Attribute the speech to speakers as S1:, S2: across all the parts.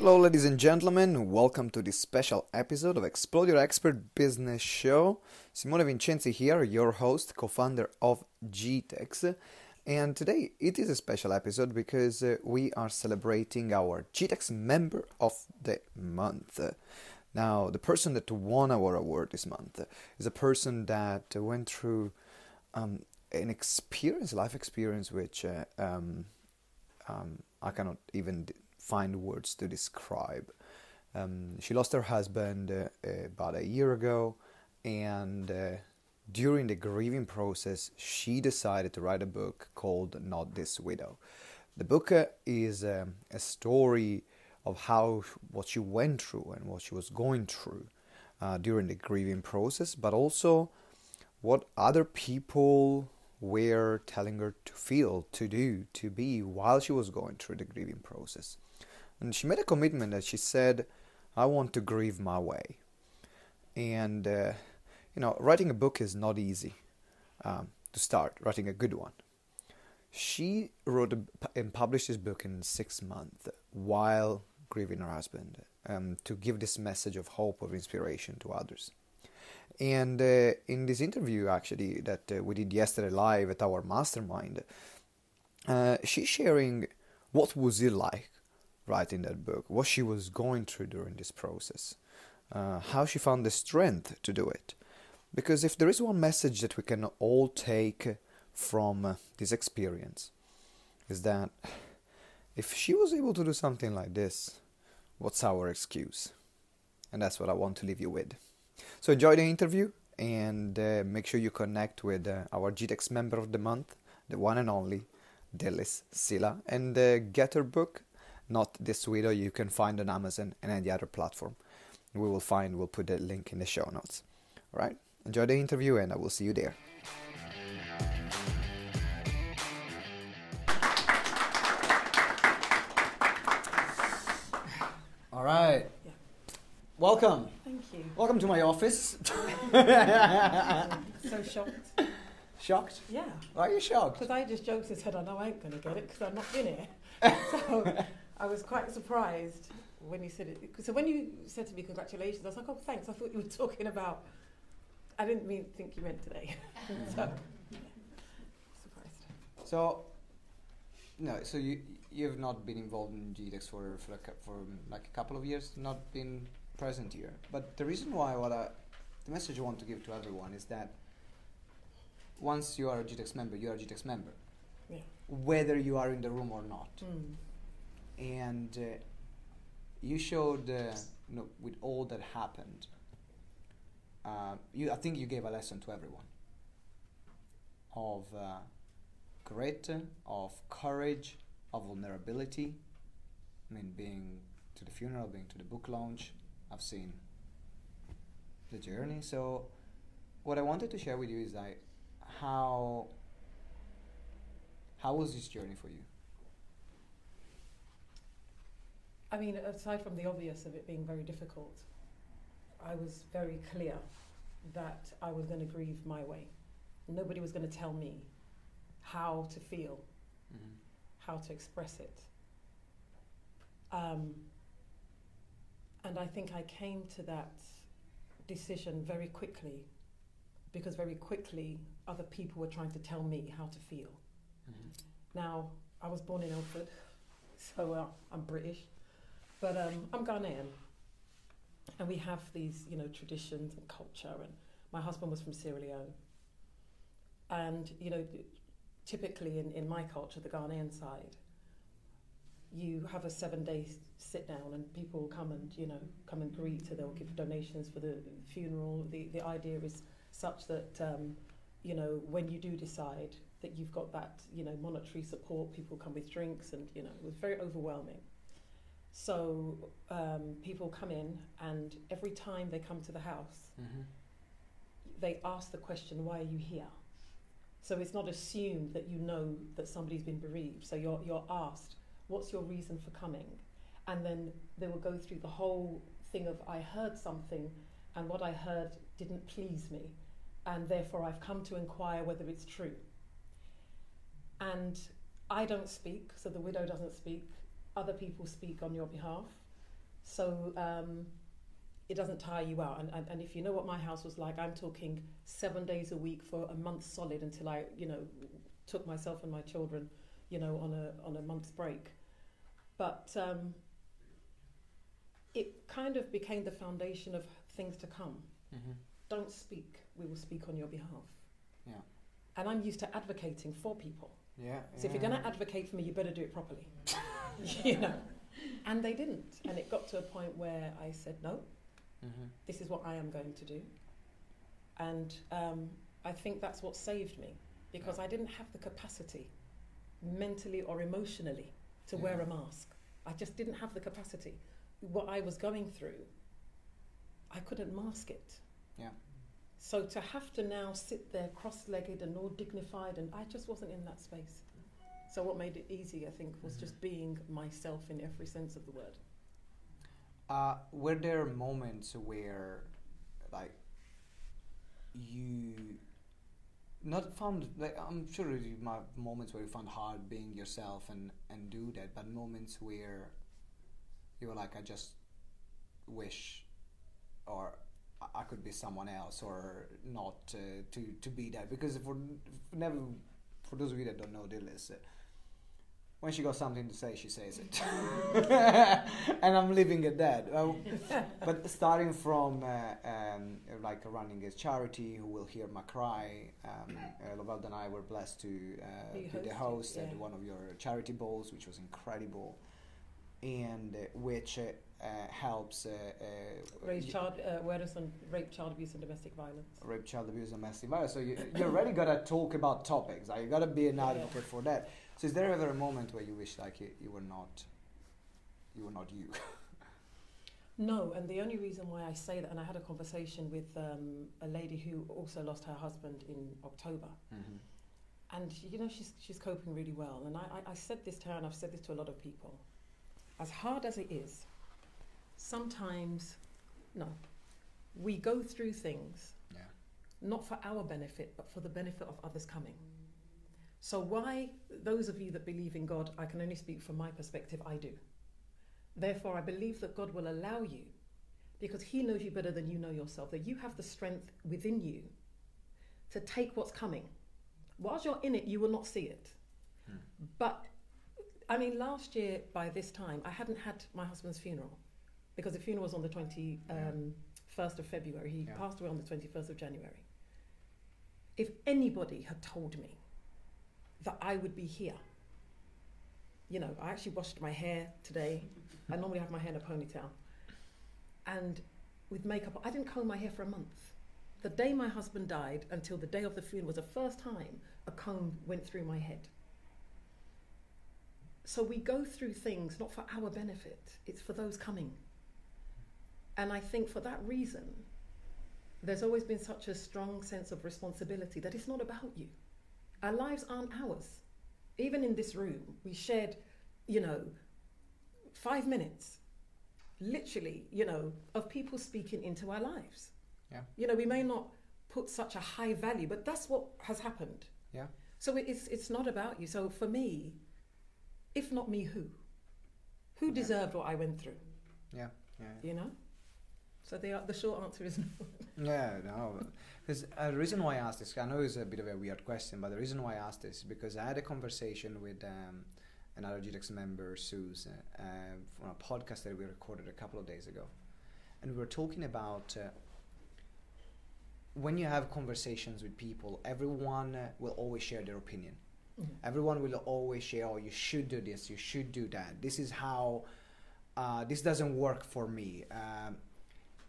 S1: Hello, ladies and gentlemen. Welcome to this special episode of Explode Your Expert Business Show. Simone Vincenzi here, your host, co founder of GTEx. And today it is a special episode because uh, we are celebrating our GTEx Member of the Month. Now, the person that won our award this month is a person that went through um, an experience, life experience, which uh, um, um, I cannot even find words to describe. Um, she lost her husband uh, about a year ago, and uh, during the grieving process, she decided to write a book called Not This Widow. The book uh, is um, a story of how what she went through and what she was going through uh, during the grieving process, but also what other people were telling her to feel, to do, to be while she was going through the grieving process. And she made a commitment that she said, I want to grieve my way. And, uh, you know, writing a book is not easy um, to start, writing a good one. She wrote and published this book in six months while grieving her husband um, to give this message of hope, of inspiration to others. And uh, in this interview, actually, that uh, we did yesterday live at our mastermind, uh, she's sharing what was it like writing that book, what she was going through during this process, uh, how she found the strength to do it. Because if there is one message that we can all take from uh, this experience, is that if she was able to do something like this, what's our excuse? And that's what I want to leave you with. So enjoy the interview and uh, make sure you connect with uh, our GTEx member of the month, the one and only Dilys Sillah, and uh, get her book not this widow you can find on Amazon and any other platform. We will find, we'll put the link in the show notes. All right, enjoy the interview and I will see you there. All right.
S2: Yeah.
S1: Welcome.
S2: Thank you.
S1: Welcome to my office.
S2: So shocked.
S1: shocked?
S2: Yeah.
S1: Why are you shocked?
S2: Because I just joked and said, I know I ain't going to get it because I'm not in it. so I was quite surprised when you said it. So when you said to me, congratulations, I was like, oh, thanks. I thought you were talking about, I didn't mean think you meant today. so, yeah. Surprised.
S1: So, no. So you you've not been involved in GTEx for for, a, for like a couple of years, not been present here. But the reason why what I, the message I want to give to everyone is that once you are a GTEx member, you are a GTEx member,
S2: Yeah.
S1: whether you are in the room or not.
S2: Mm.
S1: And uh, you showed, uh, you know, with all that happened, uh, you I think you gave a lesson to everyone of uh, grit, of courage, of vulnerability. I mean, being to the funeral, being to the book launch, I've seen the journey. So, what I wanted to share with you is like how how was this journey for you?
S2: I mean, aside from the obvious of it being very difficult, I was very clear that I was going to grieve my way. Nobody was going to tell me how to feel,
S1: Mm-hmm.
S2: how to express it. Um, and I think I came to that decision very quickly because very quickly other people were trying to tell me how to feel.
S1: Mm-hmm.
S2: Now, I was born in Ilford, so uh, I'm British, but um, I'm Ghanaian. And we have these, you know, traditions and culture. And my husband was from Sierra Leone. And, you know, typically in, in my culture, the Ghanaian side, you have a seven day sit down and people will come and, you know, come and greet, or they'll give donations for the funeral. The, the idea is such that, um, you know, when you do decide that you've got that, you know, monetary support, people come with drinks and, you know, it was very overwhelming. So um, people come in and every time they come to the house,
S1: Mm-hmm.
S2: they ask the question, why are you here? So it's not assumed that you know that somebody's been bereaved. So you're, you're asked, what's your reason for coming? And then they will go through the whole thing of, I heard something and what I heard didn't please me. And therefore I've come to inquire whether it's true. And I don't speak, so the widow doesn't speak. Other people speak on your behalf. So um, it doesn't tire you out. And, and, and if you know what my house was like, I'm talking seven days a week for a month solid until I, you know, took myself and my children, you know, on a on a month's break. But um, it kind of became the foundation of things to come.
S1: Mm-hmm.
S2: Don't speak; we will speak on your behalf.
S1: Yeah.
S2: And I'm used to advocating for people.
S1: Yeah.
S2: So if you're going to advocate for me, you better do it properly. you know. And they didn't. And it got to a point where I said, no,
S1: Mm-hmm.
S2: this is what I am going to do. And um, I think that's what saved me because I didn't have the capacity, mentally or emotionally, to wear a mask. I just didn't have the capacity. What I was going through, I couldn't mask it.
S1: Yeah.
S2: So to have to now sit there cross-legged and all dignified, and I just wasn't in that space. So what made it easy, I think, was
S1: Mhm.
S2: just being myself in every sense of the word.
S1: Uh, were there moments where, like, you not found like I'm sure you might have moments where you found hard being yourself and and do that, but moments where you were like, I just wish, or I- could be someone else, or not uh, to to be that because for, never for those of you that don't know Dilys, uh, when she got something to say, she says it, and I'm leaving it that. Uh, but starting from uh, um, like running a charity, who will hear my cry, um, uh, Lovalda and I were blessed to uh,
S2: Be
S1: be the
S2: hosted,
S1: host at one of your charity balls, which was incredible, and uh, which uh, helps uh, uh,
S2: Raise child uh, awareness on rape, child abuse, and domestic violence.
S1: rape, child abuse, and domestic violence. So you, you already gotta talk about topics. Like you gotta be an
S2: Yeah.
S1: advocate for that. So is there ever a moment where you wish like you, you were not, you were not you?
S2: No, and the only reason why I say that, and I had a conversation with um, a lady who also lost her husband in October,
S1: mm-hmm.
S2: and you know she's she's coping really well. And I, I, I said this to her, and I've said this to a lot of people. As hard as it is, sometimes, no, we go through things
S1: Yeah.
S2: not for our benefit, but for the benefit of others coming. So, why, those of you that believe in God, I can only speak from my perspective, I do. Therefore, I believe that God will allow you, because He knows you better than you know yourself, that you have the strength within you to take what's coming. Whilst you're in it, you will not see it.
S1: Hmm.
S2: But, I mean, last year by this time, I hadn't had my husband's funeral because the funeral was on the 21st um, of February. He
S1: Yeah.
S2: passed away on the 21st of January. If anybody had told me that I would be here, you know, I actually washed my hair today. I normally have my hair in a ponytail. And with makeup, I didn't comb my hair for a month. The day my husband died until the day of the funeral was the first time a comb went through my head. So we go through things not for our benefit, it's for those coming. And I think for that reason, there's always been such a strong sense of responsibility that it's not about you. Our lives aren't ours. Even in this room, we shared, you know, five minutes, literally, you know, of people speaking into our lives.
S1: Yeah.
S2: You know, we may not put such a high value, but that's what has happened.
S1: Yeah.
S2: So it's it's not about you. So for me, if not me, who? Who
S1: Yeah.
S2: deserved what I went through?
S1: Yeah. Yeah.
S2: You know. So the the short answer is no.
S1: Yeah, no. Because uh, the reason why I asked this, I know it's a bit of a weird question, but the reason why I asked this is because I had a conversation with um, another GTEx member, Suze, uh, from a podcast that we recorded a couple of days ago. And we were talking about uh, when you have conversations with people, everyone will always share their opinion. Everyone will always share, oh, you should do this, you should do that. This is how, uh, this doesn't work for me. Um,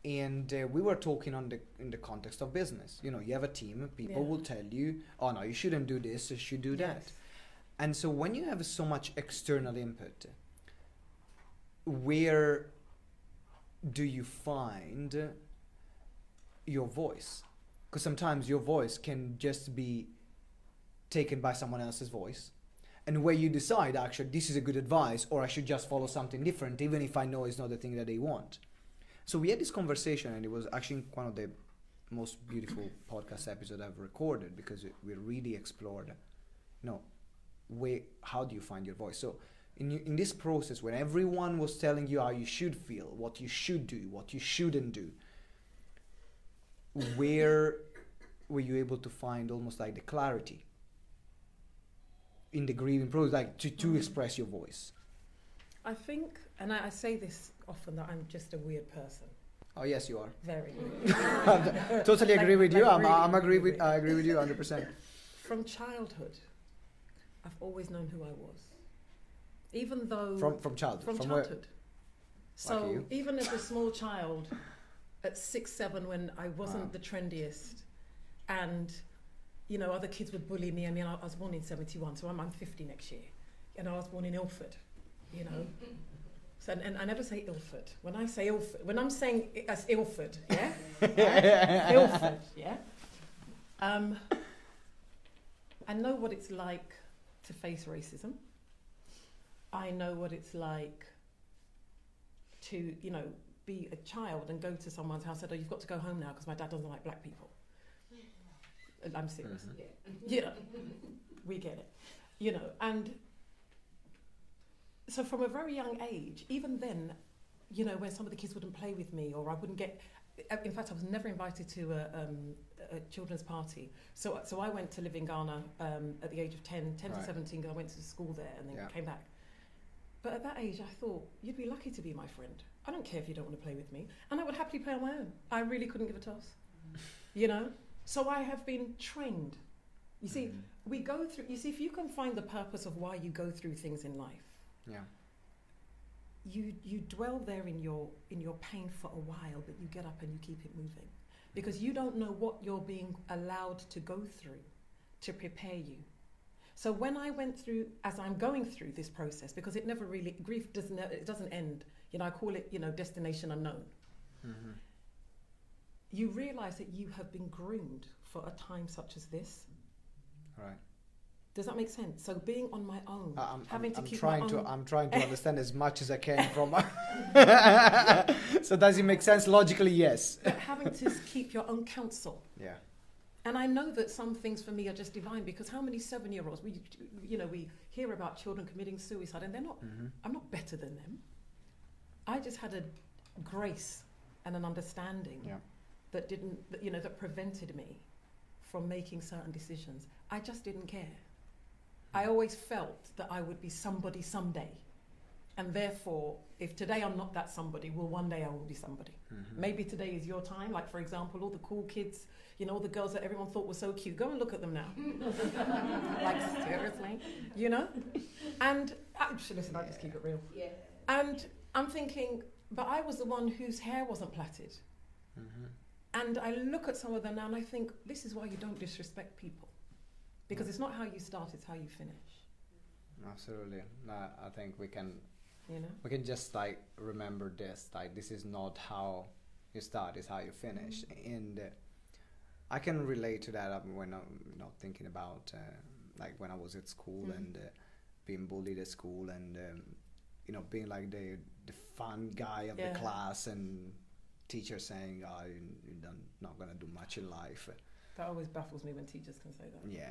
S1: and uh, we were talking on the in the context of business. You know, you have a team. People
S2: Yeah.
S1: will tell you, "Oh no, you shouldn't do this. You should do that." And so when you have so much external input, where do you find your voice? Because sometimes your voice can just be taken by someone else's voice. And where you decide, actually, this is a good advice, or I should just follow something different, even if I know it's not the thing that they want. So we had this conversation, and it was actually one of the most beautiful podcast episodes I've recorded because it, we really explored, you know, where, how do you find your voice? So in in this process when everyone was telling you how you should feel, what you should do, what you shouldn't do, where were you able to find almost like the clarity in the grieving process, like to, to express your voice?
S2: I think, and I, I say this often, that I'm just a weird person.
S1: Oh yes, you are.
S2: Very.
S1: totally agree
S2: Like-
S1: with you.
S2: like
S1: I'm,
S2: really,
S1: I'm agree with I agree with you 100. percent
S2: From childhood, I've always known who I was, even though
S1: From from childhood.
S2: from,
S1: where-
S2: childhood. So even as a small child, at six, seven, when I wasn't
S1: Wow.
S2: the trendiest, and you know other kids would bully me. I mean, I, I was born in '71, so I'm, I'm 50 next year, and I was born in Ilford. You know. So, and, and I never say Ilford. When I say Ilford, when I'm saying it as Ilford, yeah, Right? Ilford, yeah. Um, I know what it's like to face racism. I know what it's like to, you know, be a child and go to someone's house and say, "Oh, you've got to go home now because my dad doesn't like black people." I'm serious.
S1: Mhm.
S2: You know, we get it. You know, and so from a very young age, even then, you know, when some of the kids wouldn't play with me or I wouldn't get. In fact, I was never invited to a, um, a children's party. So, so I went to live in Ghana um, at the age of 10, 10
S1: Right.
S2: to 17, 'cause I went to school there and then
S1: Yeah.
S2: came back. But at that age, I thought, you'd be lucky to be my friend. I don't care if you don't want to play with me. And I would happily play on my own. I really couldn't give a toss. You know? So I have been trained. You see,
S1: Mhm.
S2: we go through, you see, if you can find the purpose of why you go through things in life,
S1: Yeah.
S2: you you dwell there in your in your pain for a while but you get up and you keep it moving because you don't know what you're being allowed to go through to prepare you so when i went through as i'm going through this process because it never really grief doesn't it doesn't end you know i call it you know destination unknown
S1: Mhm.
S2: you realize that you have been groomed for a time such as this
S1: Right.
S2: Does that make sense so being on my own
S1: I'm,
S2: having
S1: I'm,
S2: to
S1: I'm
S2: keep
S1: trying to I'm trying to understand as much as I can from. so does it make sense logically? Yes.
S2: but having to keep your own counsel
S1: Yeah.
S2: And I know that some things for me are just divine because how many seven-year-olds we, you know, we hear about children committing suicide and they're not.
S1: hmm
S2: I'm not better than them. I just had a grace and an understanding
S1: Yeah.
S2: that didn't, that, you know, that prevented me from making certain decisions. I just didn't care. I always felt that I would be somebody someday, and therefore, if today I'm not that somebody, well, one day I will be somebody.
S1: Mhm.
S2: Maybe today is your time. Like, for example, all the cool kids, you know, all the girls that everyone thought were so cute. Go and look at them now. like, seriously? You know? And, actually, listen, I just keep it real.
S3: Yeah.
S2: And I'm thinking, but I was the one whose hair wasn't plaited.
S1: Mhm.
S2: And I look at some of them now and I think, this is why you don't disrespect people. Because it's not how you start, it's how you finish.
S1: Absolutely. No, I think we can
S2: You know?
S1: we can just like remember this. Like this is not how you start; it's how you finish. And uh, I can relate to that um, when I'm not thinking about uh, like when I was at school
S2: Mhm.
S1: and uh, being bullied at school and um, you know being like the the fun guy of
S2: Yeah.
S1: the class and teacher saying, "Oh, you- you're not gonna do much in life."
S2: That always baffles me when teachers can say that.
S1: Yeah.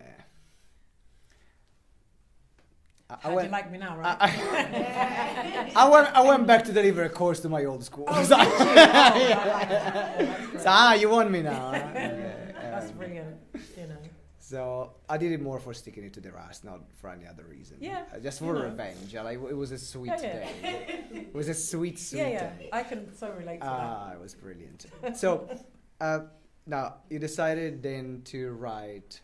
S1: I, I
S2: How do
S1: went,
S2: you like me now, right?
S1: I, I went I went back to deliver a course to my old school.
S2: Oh,
S1: So-
S2: you? Oh, that's great.
S1: so, ah, you want me now. huh? Yeah,
S2: That's
S1: um,
S2: brilliant, you know.
S1: So I did it more for sticking it to the rest, not for any other reason.
S2: Yeah,
S1: Uh, just for
S2: know.
S1: revenge. Like, it was a sweet
S2: Yeah, yeah.
S1: day. It was a sweet, sweet
S2: Yeah, yeah,
S1: day.
S2: I can so relate to
S1: Ah, it was brilliant. So uh, now you decided then to write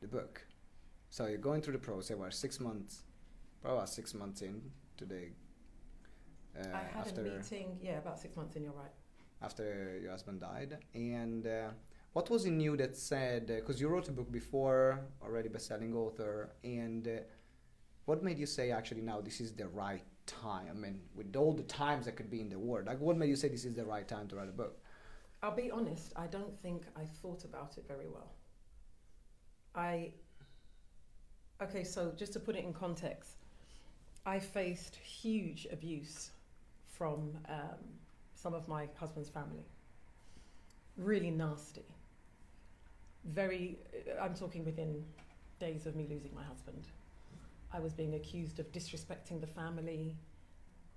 S1: the book. So you're going through the process. We're six months, probably six months in today. Uh.
S2: I had
S1: after
S2: a meeting, yeah, about six months in, you're right.
S1: after your husband died, and uh, what was in you that said? Because you wrote a book before, already best-selling author, and uh, what made you say actually now this is the right time? I mean, with all the times that could be in the world, like what made you say this is the right time to write a book?
S2: I'll be honest, I don't think I thought about it very well. I, okay, so just to put it in context, I faced huge abuse from um, some of my husband's family. Really nasty. Very, I'm talking within days of me losing my husband. I was being accused of disrespecting the family.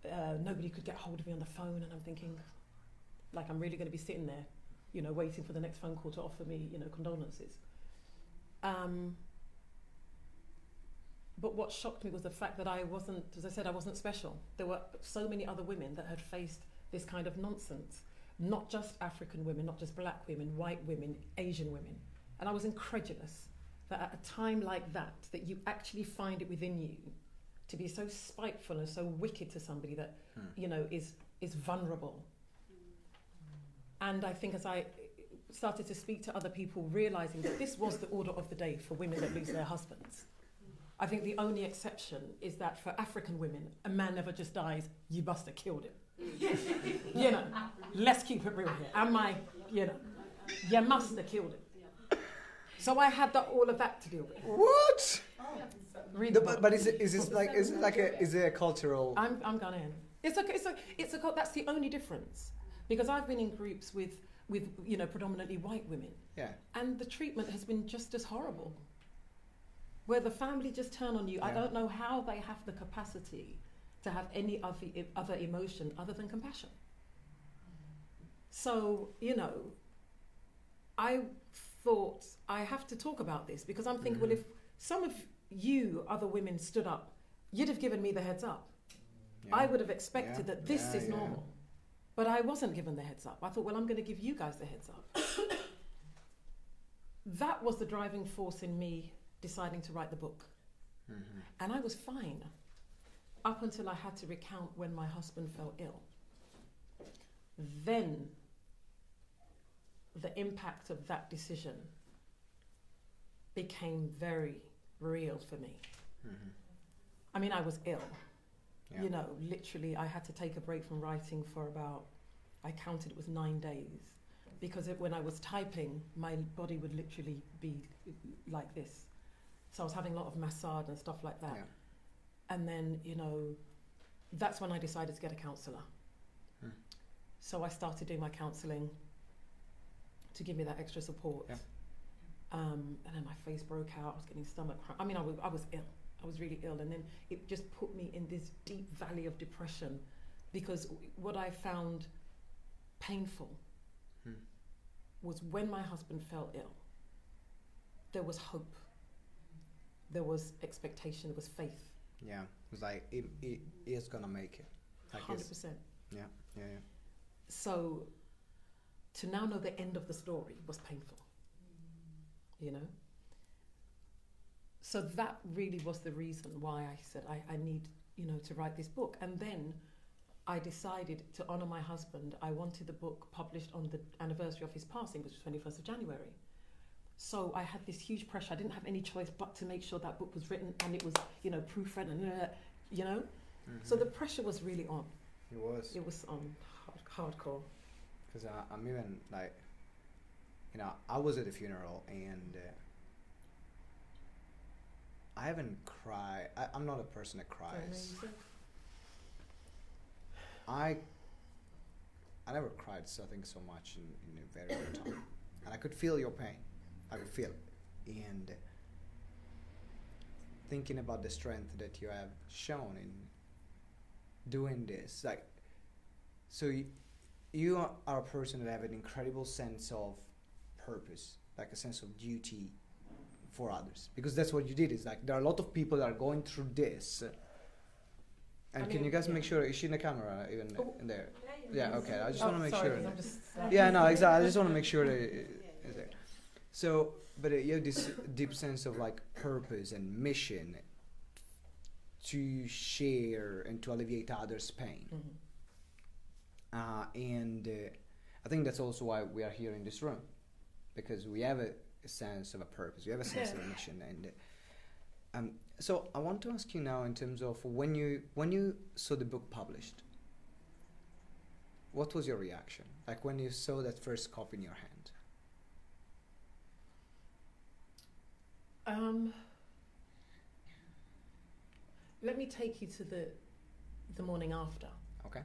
S2: Uh, nobody could get hold of me on the phone, and I'm thinking, like, I'm really going to be sitting there, you know, waiting for the next phone call to offer me, you know, condolences. Um, but what shocked me was the fact that I wasn't, as I said, I wasn't special. There were so many other women that had faced this kind of nonsense. Not just African women, not just black women, white women, Asian women. And I was incredulous that at a time like that, that you actually find it within you to be so spiteful and so wicked to somebody that,
S1: Hmm.
S2: you know, is, is vulnerable. And I think as I started to speak to other people, realizing that this was the order of the day for women that lose their husbands. I think the only exception is that for African women, a man never just dies, you must have killed him. you know, let's keep it real here. Am I, you know, you must have killed him. So I had that, all of that to deal with.
S1: What?
S2: Read
S1: No, but, but is it is this like is it like a is it a cultural?
S2: I'm, I'm Ghanaian. It's a, it's a, it's a, that's the only difference. Because I've been in groups with, with, you know, predominantly white women.
S1: Yeah.
S2: And the treatment has been just as horrible. Where the family just turn on you. I don't know how they have the capacity to have any other, other emotion other than compassion. So, you know, I thought I have to talk about this because I'm thinking, well,
S1: Mhm.
S2: if some of you, other women, stood up, you'd have given me the heads up.
S1: yeah.
S2: I would have expected
S1: Yeah.
S2: that this
S1: Yeah,
S2: is
S1: yeah.
S2: normal. But I wasn't given the heads up. I thought, well, I'm going to give you guys the heads up. that was the driving force in me deciding to write the book.
S1: Mhm.
S2: And I was fine up until I had to recount when my husband fell ill. Then the impact of that decision became very real for me.
S1: Mhm.
S2: I mean, I was ill.
S1: Yeah.
S2: You know, literally, I had to take a break from writing for about, I counted it was nine days. Because it, when I was typing, my body would literally be like this. So I was having a lot of massage and stuff like that.
S1: Yeah.
S2: And then, you know, that's when I decided to get a counsellor.
S1: Hmm.
S2: So I started doing my counselling to give me that extra support.
S1: Yeah.
S2: Um, and then my face broke out. I was getting stomach cramp. I mean, I was, I was ill. I was really ill. And then it just put me in this deep valley of depression because what I found painful
S1: Hmm.
S2: was when my husband fell ill, there was hope, there was expectation, there was faith.
S1: Yeah. It's like it, it is gonna make it. Like
S2: 100%.
S1: yeah, yeah, yeah.
S2: So to now know the end of the story was painful. You know? So that really was the reason why I said I, I need, you know, to write this book. And then I decided to honour my husband. I wanted the book published on the anniversary of his passing, which was 21st of January. So I had this huge pressure. I didn't have any choice but to make sure that book was written and it was, you know, proofread and, uh, you know. So
S1: Mhm.
S2: the pressure was really on.
S1: it was
S2: It was on hard, hardcore.
S1: because I'm even like, you know, I was at the funeral and uh, I haven't cried. I, I'm not a person that cries. I I never cried so I think so much in, in a very long time. And I could feel your pain. I could feel it. And thinking about the strength that you have shown in doing this, like so you, you are- a person that have an incredible sense of purpose, like a sense of duty for others. Because that's what you did. Is like there are a lot of people that are going through this. And
S2: I
S1: can
S2: mean,
S1: you guys
S2: yeah.
S1: make sure is she in the camera even
S2: Oh.
S1: in there? Yeah, okay. I just
S2: Oh,
S1: want to make
S2: sorry,
S1: sure.
S2: 'cause just,
S1: yeah, no, exactly. I just want to make sure that it is there. So, but uh, you have this deep sense of like purpose and mission to share and to alleviate others' pain.
S2: Mhm.
S1: Uh, and uh, I think that's also why we are here in this room, because we have a, a sense of a purpose, we have a sense of a mission. And uh, um, so I want to ask you now, in terms of when you when you saw the book published, what was your reaction? Like when you saw that first copy in your hand?
S2: Um, let me take you to the the morning after.
S1: Okay.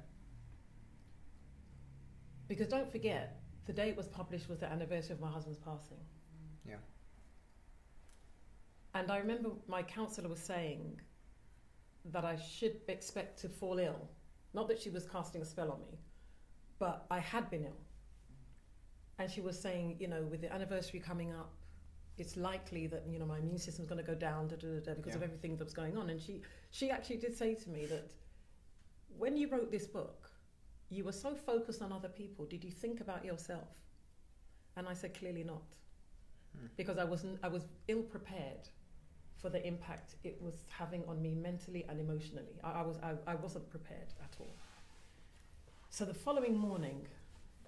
S2: Because don't forget, the day it was published was the anniversary of my husband's passing.
S1: Yeah.
S2: And I remember my counsellor was saying, that I should expect to fall ill. Not that she was casting a spell on me, but I had been ill. And she was saying, you know, with the anniversary coming up, it's likely that you know my immune system's going to go down da, da, da, because of everything that was going on. And she she actually did say to me that when you wrote this book, you were so focused on other people. Did you think about yourself? And I said clearly not,
S1: Hmm.
S2: because I wasn't. I was ill prepared for the impact it was having on me mentally and emotionally. I, I was. I, I wasn't prepared at all. So the following morning,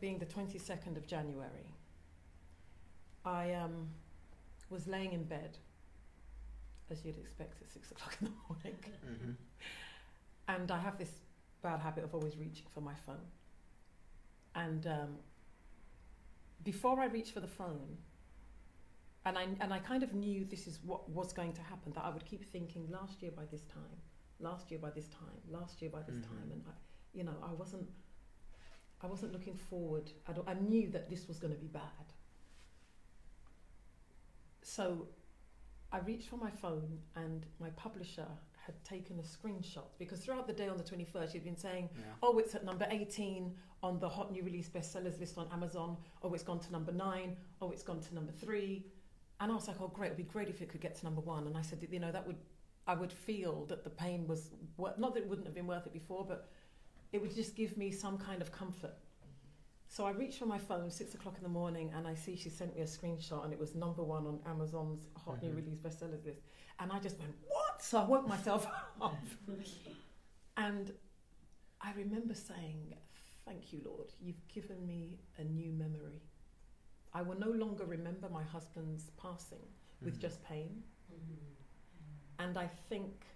S2: being the twenty second of January, I um, was laying in bed, as you'd expect at six o'clock in the morning.
S1: Mhm.
S2: And I have this bad habit of always reaching for my phone. And um, before I reached for the phone, and I, and I kind of knew this is what was going to happen, that I would keep thinking last year by this time, last year by this time, last year by this
S1: Mhm.
S2: time. And, I, you know, I wasn't, I wasn't looking forward. I, knew that this was going to be bad. So I reached for my phone and my publisher had taken a screenshot because throughout the day on the 21st she'd been saying
S1: Yeah.
S2: oh it's at number 18 on the hot new release bestsellers list on amazon oh it's gone to number 9 oh it's gone to number 3 and i was like oh great it would be great if it could get to number 1 and i said you know that would i would feel that the pain was wor- not that it wouldn't have been worth it before but it would just give me some kind of comfort so I reached for my phone six o'clock in the morning and I see she sent me a screenshot and it was number one on Amazon's hot new
S1: Mhm.
S2: release bestsellers list. And I just went, What? So I woke myself up. and I remember saying, Thank you, Lord. You've given me a new memory. I will no longer remember my husband's passing with
S1: Mhm.
S2: just pain. And I think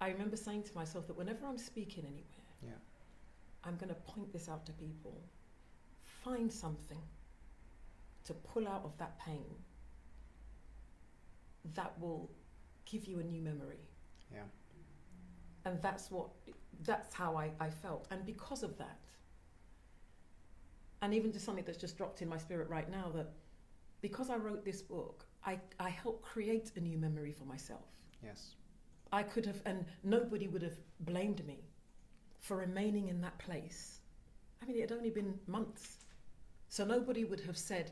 S2: I remember saying to myself that whenever I'm speaking anywhere,
S1: Yeah.
S2: I'm going to point this out to people. Find something to pull out of that pain that will give you a new memory.
S1: Yeah.
S2: And that's what that's how I, I felt. And because of that, and even just something that's just dropped in my spirit right now, that because I wrote this book, I, I helped create a new memory for myself.
S1: Yes.
S2: I could have, and nobody would have blamed me for remaining in that place. I mean, it had only been months. So nobody would have said,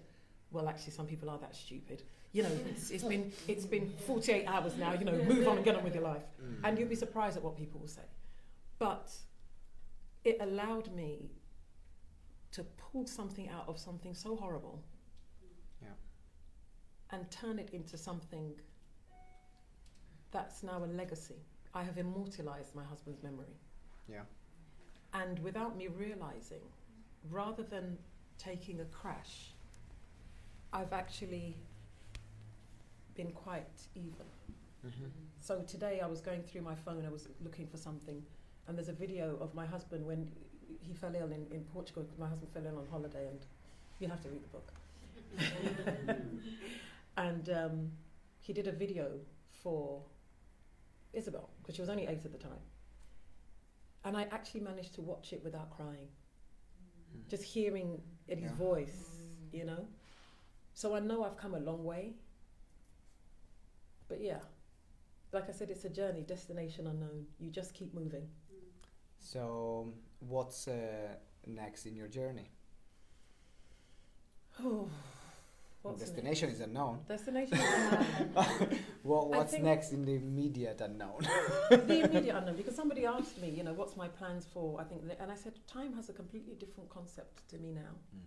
S2: well, actually, some people are that stupid. You know, it's, it's been it's been 48 hours now, you know, move on and get on with your life.
S1: Mm.
S2: And you'll be surprised at what people will say. But it allowed me to pull something out of something so horrible
S1: Yeah.
S2: and turn it into something that's now a legacy. I have immortalized my husband's memory.
S1: Yeah.
S2: And without me realizing, rather than taking a crash, I've actually been quite even.
S1: Mhm.
S2: So today I was going through my phone, I was looking for something, and there's a video of my husband when he fell ill in, in Portugal. 'cause My husband fell ill on holiday, and you'll have to read the book. and um, he did a video for Isabel, because she was only eight at the time. And I actually managed to watch it without crying,
S1: Mm.
S2: just hearing Eddie's
S1: Yeah.
S2: voice, you know? So I know I've come a long way. But yeah, like I said, it's a journey, destination unknown. You just keep moving.
S1: So, what's uh, next in your journey?
S2: Oh, what's
S1: Destination is unknown.
S2: next? Destination unknown.
S1: What,
S2: I
S1: what's next in the immediate unknown?
S2: the immediate unknown. Because somebody asked me, you know, what's my plans for? I think, and I said, time has a completely different concept to me now.
S1: Mm.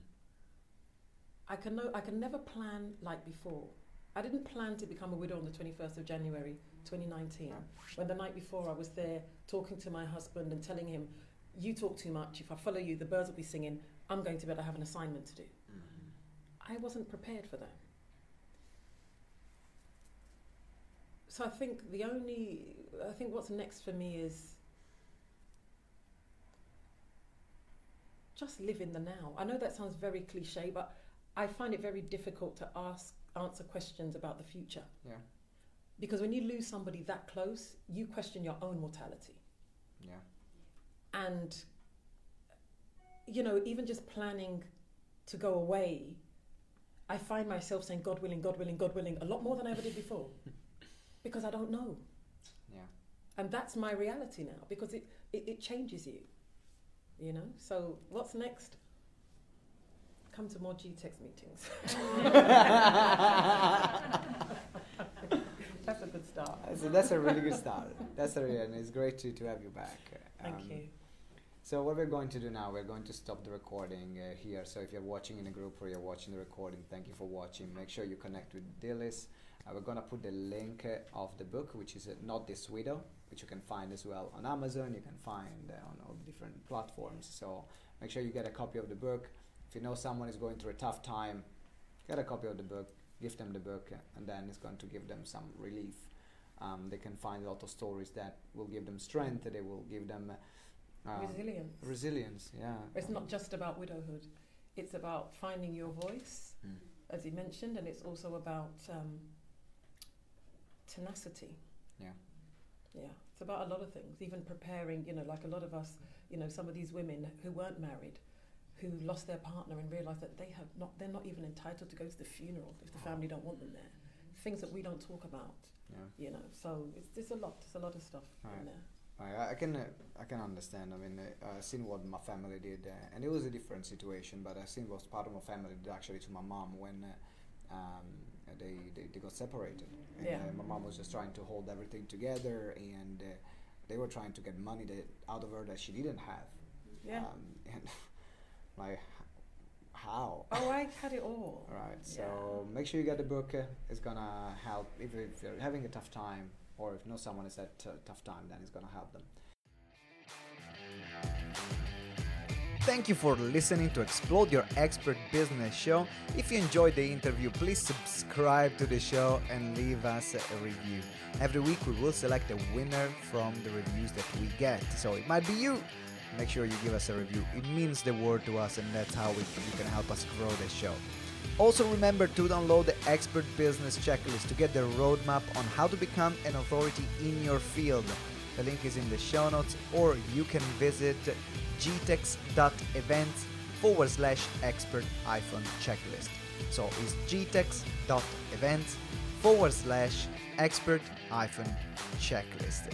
S2: I can know, I can never plan like before. I didn't plan to become a widow on the 21st of January 2019. When the night before I was there talking to my husband and telling him, You talk too much. If I follow you, the birds will be singing. I'm going to bed. I have an assignment to do. Mm-hmm. I wasn't prepared for that. So I think the only, I think what's next for me is just live in the now. I know that sounds very cliche, but I find it very difficult to ask, answer questions about the future.
S1: Yeah.
S2: Because when you lose somebody that close, you question your own mortality.
S1: Yeah.
S2: And, you know, even just planning to go away, I find myself saying, God willing, God willing, God willing, a lot more than I ever did before. because I don't know.
S1: Yeah.
S2: and that's my reality now because it, it, it changes you. You know. So what's next? Come to more GTEx meetings. that's a start.
S1: So that's a really good start. That's a really, and it's great to, to have you back.
S2: Thank
S1: Um,
S2: you.
S1: So what we're going to do now, we're going to stop the recording uh, here. So if you're watching in a group or you're watching the recording, thank you for watching. Make sure you connect with Dilys. Uh, we're gonna put the link uh, of the book, which is uh, not this widow, which you can find as well on Amazon. You can find uh, on all different platforms. So make sure you get a copy of the book. If you know someone is going through a tough time, get a copy of the book, give them the book, and then it's going to give them some relief. Um, they can find a lot of stories that will give them strength. That they will give them uh, um,
S2: Resilience.
S1: resilience. Yeah.
S2: It's not just about widowhood. It's about finding your voice,
S1: Mm.
S2: as you mentioned, and it's also about um, tenacity.
S1: Yeah.
S2: Yeah, it's about a lot of things. Even preparing, you know, like a lot of us, you know, some of these women who weren't married, who lost their partner and realised that they have not, they're not even entitled to go to the funeral if the family don't want them there. Things that we don't talk about,
S1: Yeah.
S2: you know. So it's there's a lot, there's a lot of stuff
S1: Right.
S2: in there.
S1: I, I can uh, I can understand. I mean, uh, I've seen what my family did, uh, and it was a different situation. But I've seen what part of my family did actually to my mom when uh, um, they, they they got separated. And,
S2: Yeah.
S1: uh, my mom was just trying to hold everything together, and uh, they were trying to get money that out of her that she didn't have.
S2: Yeah.
S1: Um, and like, how?
S2: oh, I had it all.
S1: Right. So
S2: Yeah.
S1: make sure you get the book. It's gonna help if, if you're having a tough time, or if know someone is at a tough time, then it's gonna help them. Thank you for listening to Explode Your Expert Business Show. If you enjoyed the interview, please subscribe to the show and leave us a review. Every week we will select a winner from the reviews that we get. So it might be you. Make sure you give us a review. It means the world to us and that's how we, you can help us grow the show. Also remember to download the Expert Business Checklist to get the roadmap on how to become an authority in your field. The link is in the show notes or you can visit gtex.events forward slash expert iPhone checklist. So it's gtex.events forward slash expert iPhone checklist.